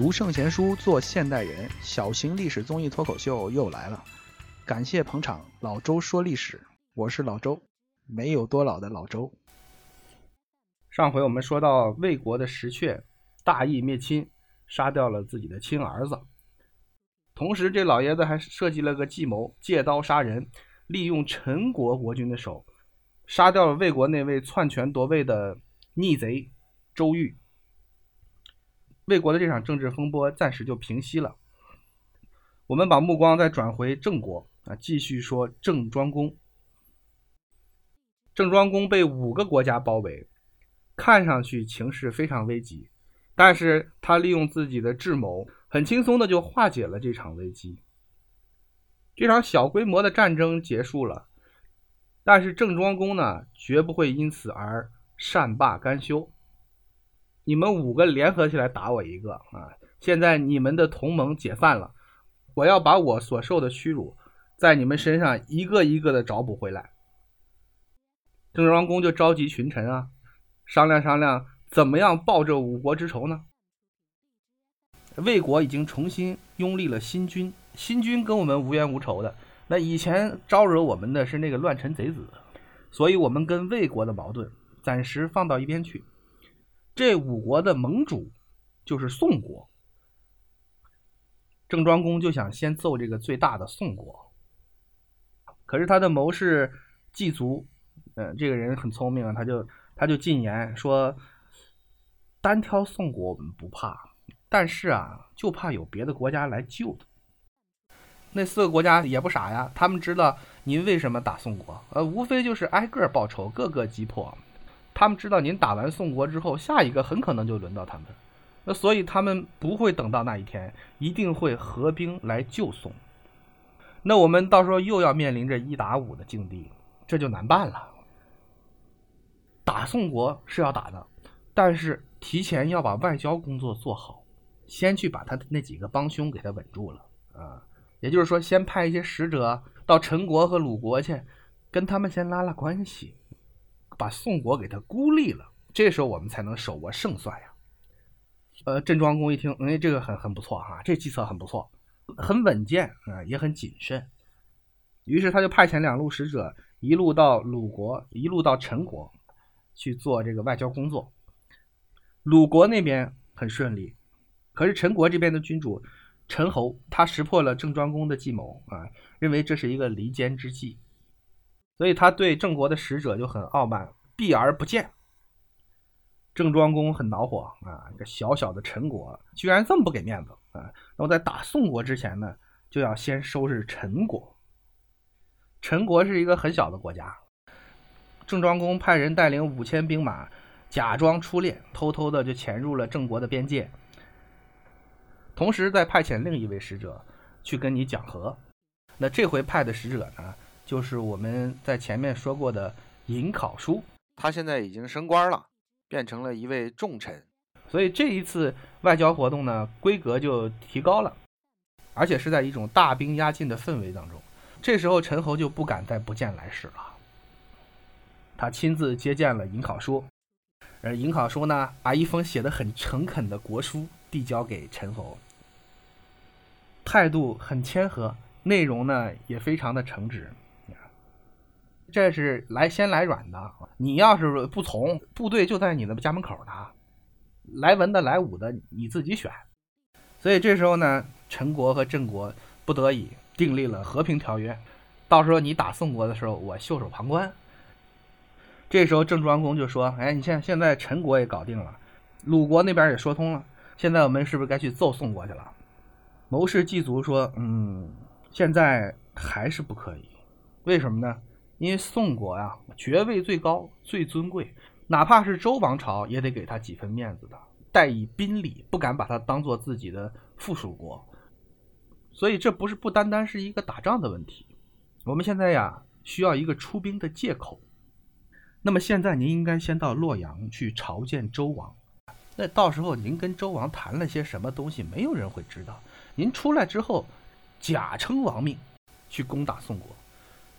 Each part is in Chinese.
读圣贤书，做现代人，小型历史综艺脱口秀又来了。感谢捧场，老周说历史，我是老周，没有多老的老周。上回我们说到魏国的石阙大义灭亲，杀掉了自己的亲儿子，同时这老爷子还设计了个计谋，借刀杀人，利用陈国国君的手，杀掉了魏国那位篡权夺位的逆贼周瑜。魏国的这场政治风波暂时就平息了。我们把目光再转回郑国啊，继续说郑庄公。郑庄公被五个国家包围，看上去情势非常危急，但是他利用自己的智谋，很轻松的就化解了这场危机。这场小规模的战争结束了，但是郑庄公呢，绝不会因此而善罢甘休。你们五个联合起来打我一个啊！现在你们的同盟解散了，我要把我所受的屈辱，在你们身上一个一个的找补回来。郑庄公就召集群臣啊，商量商量怎么样报这五国之仇呢？魏国已经重新拥立了新君，新君跟我们无冤无仇的，那以前招惹我们的是那个乱臣贼子，所以我们跟魏国的矛盾暂时放到一边去。这五国的盟主就是宋国，郑庄公就想先揍这个最大的宋国。可是他的谋士季足，嗯，这个人很聪明啊，他就他就进言说，单挑宋国我们不怕，但是啊，就怕有别的国家来救他。那四个国家也不傻呀，他们知道您为什么打宋国，呃，无非就是挨个报仇，各个击破。他们知道您打完宋国之后，下一个很可能就轮到他们，那所以他们不会等到那一天，一定会合兵来救宋。那我们到时候又要面临着一打五的境地，这就难办了。打宋国是要打的，但是提前要把外交工作做好，先去把他的那几个帮凶给他稳住了啊。也就是说，先派一些使者到陈国和鲁国去，跟他们先拉拉关系。把宋国给他孤立了，这时候我们才能手握胜算呀。呃，郑庄公一听，哎，这个很很不错哈，这计策很不错，很稳健啊，也很谨慎。于是他就派遣两路使者，一路到鲁国，一路到陈国去做这个外交工作。鲁国那边很顺利，可是陈国这边的君主陈侯，他识破了郑庄公的计谋啊，认为这是一个离间之计。所以他对郑国的使者就很傲慢，避而不见。郑庄公很恼火啊，一个小小的陈国居然这么不给面子啊！那我在打宋国之前呢，就要先收拾陈国。陈国是一个很小的国家，郑庄公派人带领五千兵马，假装出猎，偷偷的就潜入了郑国的边界，同时再派遣另一位使者去跟你讲和。那这回派的使者呢？就是我们在前面说过的尹考叔，他现在已经升官了，变成了一位重臣，所以这一次外交活动呢，规格就提高了，而且是在一种大兵压境的氛围当中。这时候陈侯就不敢再不见来使了，他亲自接见了尹考叔，而尹考叔呢，把一封写的很诚恳的国书递交给陈侯，态度很谦和，内容呢也非常的诚挚。这是来先来软的，你要是不从，部队就在你的家门口呢。来文的来武的你自己选。所以这时候呢，陈国和郑国不得已订立了和平条约。到时候你打宋国的时候，我袖手旁观。这时候郑庄公就说：“哎，你现现在陈国也搞定了，鲁国那边也说通了，现在我们是不是该去揍宋国去了？”谋士季足说：“嗯，现在还是不可以。为什么呢？”因为宋国呀，爵位最高、最尊贵，哪怕是周王朝也得给他几分面子的，待以宾礼，不敢把他当做自己的附属国。所以这不是不单单是一个打仗的问题，我们现在呀需要一个出兵的借口。那么现在您应该先到洛阳去朝见周王，那到时候您跟周王谈了些什么东西，没有人会知道。您出来之后，假称王命，去攻打宋国。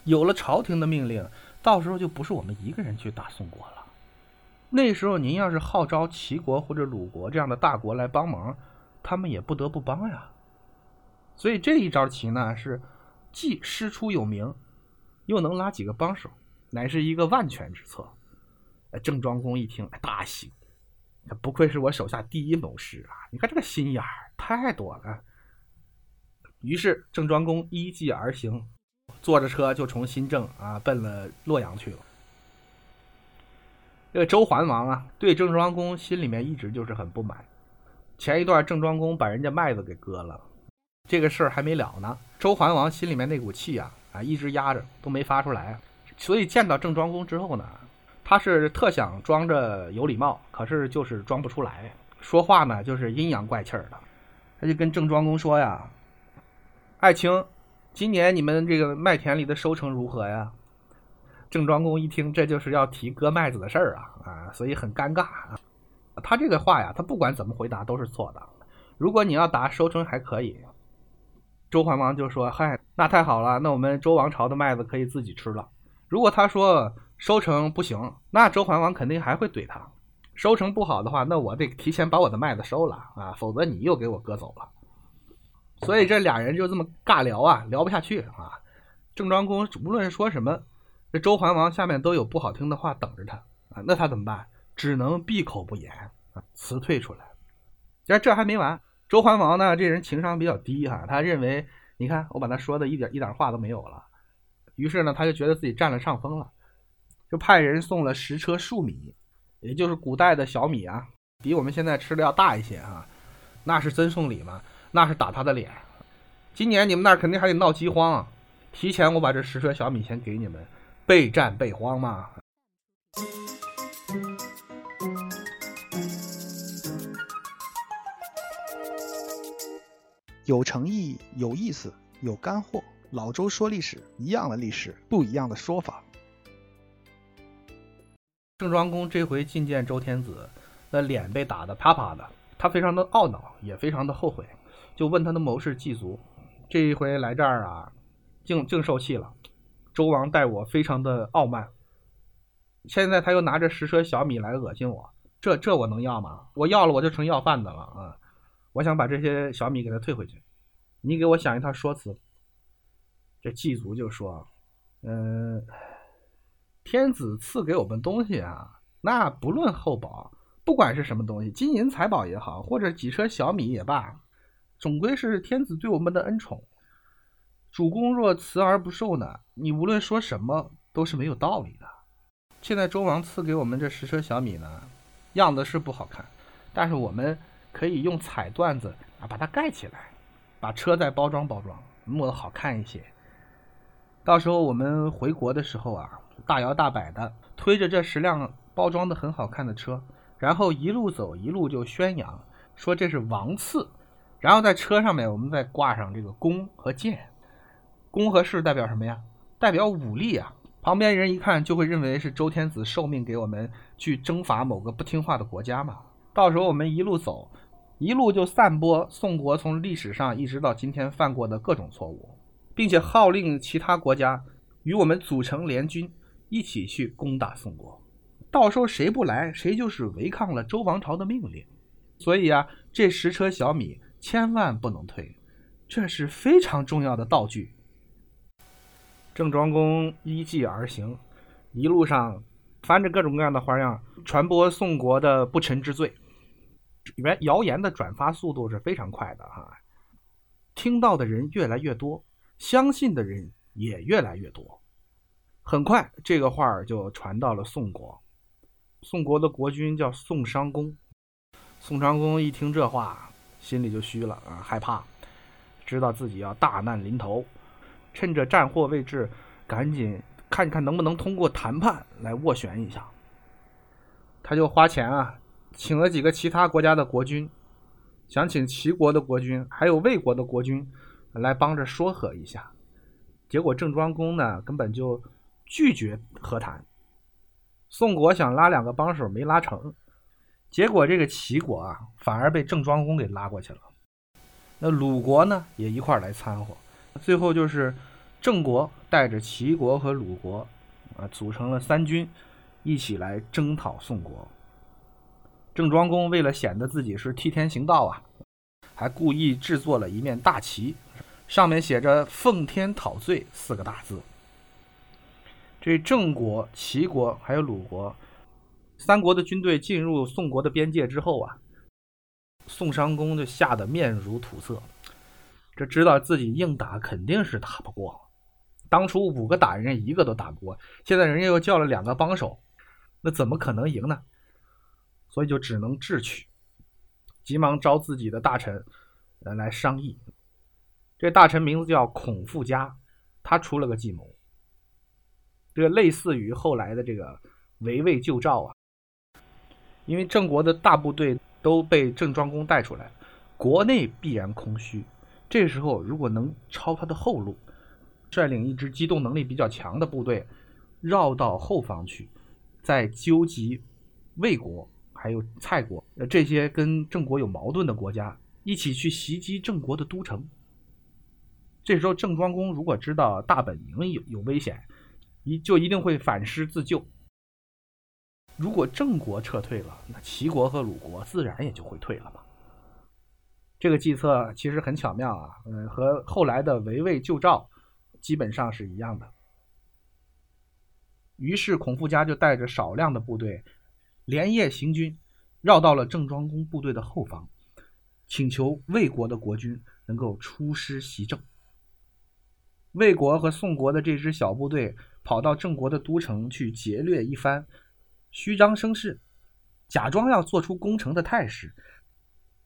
有了朝廷的命令，到时候就不是我们一个人去打宋国了。那时候您要是号召齐国或者鲁国这样的大国来帮忙，他们也不得不帮呀。所以这一招棋呢，是既师出有名，又能拉几个帮手，乃是一个万全之策。郑庄公一听大喜，不愧是我手下第一谋士啊！你看这个心眼儿太多了。于是郑庄公依计而行，坐着车就从新郑啊奔了洛阳去了。这个周桓王啊，对郑庄公心里面一直就是很不满。前一段郑庄公把人家麦子给割了。这个事儿还没了呢，周桓王心里面那股气啊啊一直压着都没发出来，所以见到郑庄公之后呢，他是特想装着有礼貌，可是就是装不出来，说话呢就是阴阳怪气儿的。他就跟郑庄公说呀：“爱卿，今年你们这个麦田里的收成如何呀？”郑庄公一听，这就是要提割麦子的事儿啊啊，所以很尴尬啊。他这个话呀，他不管怎么回答都是错的。如果你要答收成还可以。周桓王就说：“嗨，那太好了，那我们周王朝的麦子可以自己吃了。如果他说收成不行，那周桓王肯定还会怼他。收成不好的话，那我得提前把我的麦子收了啊，否则你又给我割走了。所以这俩人就这么尬聊啊，聊不下去啊。郑庄公无论说什么，这周桓王下面都有不好听的话等着他啊。那他怎么办？只能闭口不言啊，辞退出来。但这还没完。”周桓王呢，这人情商比较低哈，他认为，你看我把他说的一点一点话都没有了，于是呢，他就觉得自己占了上风了，就派人送了十车粟米，也就是古代的小米啊，比我们现在吃的要大一些啊，那是真送礼吗？那是打他的脸。今年你们那儿肯定还得闹饥荒啊，提前我把这十车小米先给你们，备战备荒嘛。有诚意、有意思、有干货。老周说历史，一样的历史，不一样的说法。郑庄公这回觐见周天子，那脸被打得啪啪的，他非常的懊恼，也非常的后悔，就问他的谋士季足：“这一回来这儿啊，净净受气了。周王待我非常的傲慢，现在他又拿着十车小米来恶心我，这这我能要吗？我要了我就成要饭的了啊！”我想把这些小米给他退回去，你给我想一套说辞。这祭祖就说：“嗯，天子赐给我们东西啊，那不论厚薄，不管是什么东西，金银财宝也好，或者几车小米也罢，总归是天子对我们的恩宠。主公若辞而不受呢，你无论说什么都是没有道理的。现在周王赐给我们这十车小米呢，样子是不好看，但是我们。”可以用彩缎子啊把它盖起来，把车再包装包装，磨得好看一些。到时候我们回国的时候啊，大摇大摆的推着这十辆包装的很好看的车，然后一路走一路就宣扬说这是王赐，然后在车上面我们再挂上这个弓和箭，弓和士代表什么呀？代表武力啊。旁边人一看就会认为是周天子受命给我们去征伐某个不听话的国家嘛。到时候我们一路走。一路就散播宋国从历史上一直到今天犯过的各种错误，并且号令其他国家与我们组成联军，一起去攻打宋国。到时候谁不来，谁就是违抗了周王朝的命令。所以啊，这十车小米千万不能退，这是非常重要的道具。郑庄公依计而行，一路上翻着各种各样的花样，传播宋国的不臣之罪。原谣言的转发速度是非常快的哈，听到的人越来越多，相信的人也越来越多。很快，这个话儿就传到了宋国。宋国的国君叫宋商公。宋商公一听这话，心里就虚了啊，害怕，知道自己要大难临头，趁着战祸未至，赶紧看看能不能通过谈判来斡旋一下。他就花钱啊。请了几个其他国家的国君，想请齐国的国君，还有魏国的国君来帮着说和一下。结果郑庄公呢，根本就拒绝和谈。宋国想拉两个帮手没拉成，结果这个齐国啊，反而被郑庄公给拉过去了。那鲁国呢，也一块来掺和。最后就是郑国带着齐国和鲁国啊，组成了三军，一起来征讨宋国。郑庄公为了显得自己是替天行道啊，还故意制作了一面大旗，上面写着“奉天讨罪”四个大字。这郑国、齐国还有鲁国三国的军队进入宋国的边界之后啊，宋襄公就吓得面如土色，这知道自己硬打肯定是打不过。当初五个打人家一个都打不过，现在人家又叫了两个帮手，那怎么可能赢呢？所以就只能智取，急忙招自己的大臣呃来商议。这大臣名字叫孔富嘉，他出了个计谋。这个类似于后来的这个围魏救赵啊，因为郑国的大部队都被郑庄公带出来，国内必然空虚。这时候如果能抄他的后路，率领一支机动能力比较强的部队绕到后方去，再纠集魏国还有蔡国呃这些跟郑国有矛盾的国家一起去袭击郑国的都城。这时候郑庄公如果知道大本营有有危险，一就一定会反师自救。如果郑国撤退了，那齐国和鲁国自然也就会退了嘛。这个计策其实很巧妙啊，嗯，和后来的围魏救赵基本上是一样的。于是孔富嘉就带着少量的部队连夜行军，绕到了郑庄公部队的后方，请求魏国的国君能够出师袭郑。魏国和宋国的这支小部队跑到郑国的都城去劫掠一番，虚张声势，假装要做出攻城的态势。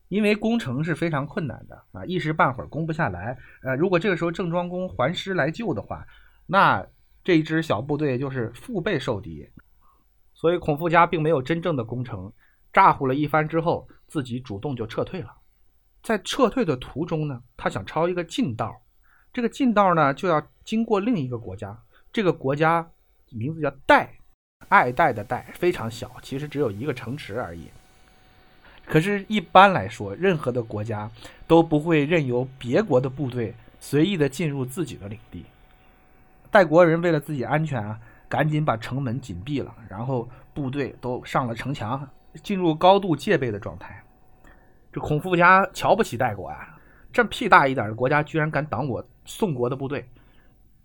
因为攻城是非常困难的啊，一时半会儿攻不下来。呃，如果这个时候郑庄公还师来救的话，那这一支小部队就是腹背受敌。所以孔富嘉并没有真正的攻城，咋呼了一番之后，自己主动就撤退了。在撤退的途中呢，他想抄一个近道。这个近道呢，就要经过另一个国家，这个国家名字叫代，爱戴的戴，非常小，其实只有一个城池而已。可是，一般来说，任何的国家都不会任由别国的部队随意的进入自己的领地。戴国人为了自己安全啊，赶紧把城门紧闭了，然后部队都上了城墙，进入高度戒备的状态。这孔富家瞧不起戴国呀。这屁大一点的国家居然敢挡我宋国的部队，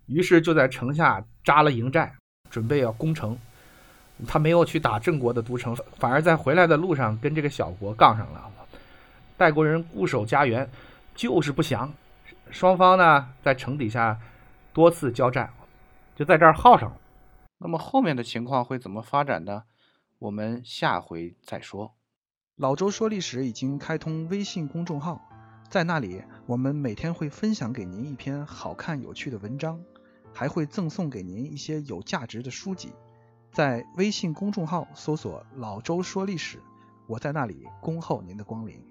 于是就在城下扎了营寨，准备要攻城。他没有去打郑国的都城，反而在回来的路上跟这个小国杠上了。代国人固守家园，就是不降。双方呢在城底下多次交战，就在这儿耗上了。那么后面的情况会怎么发展呢？我们下回再说。老周说历史已经开通微信公众号。在那里，我们每天会分享给您一篇好看有趣的文章，还会赠送给您一些有价值的书籍。在微信公众号搜索“老周说历史”，我在那里恭候您的光临。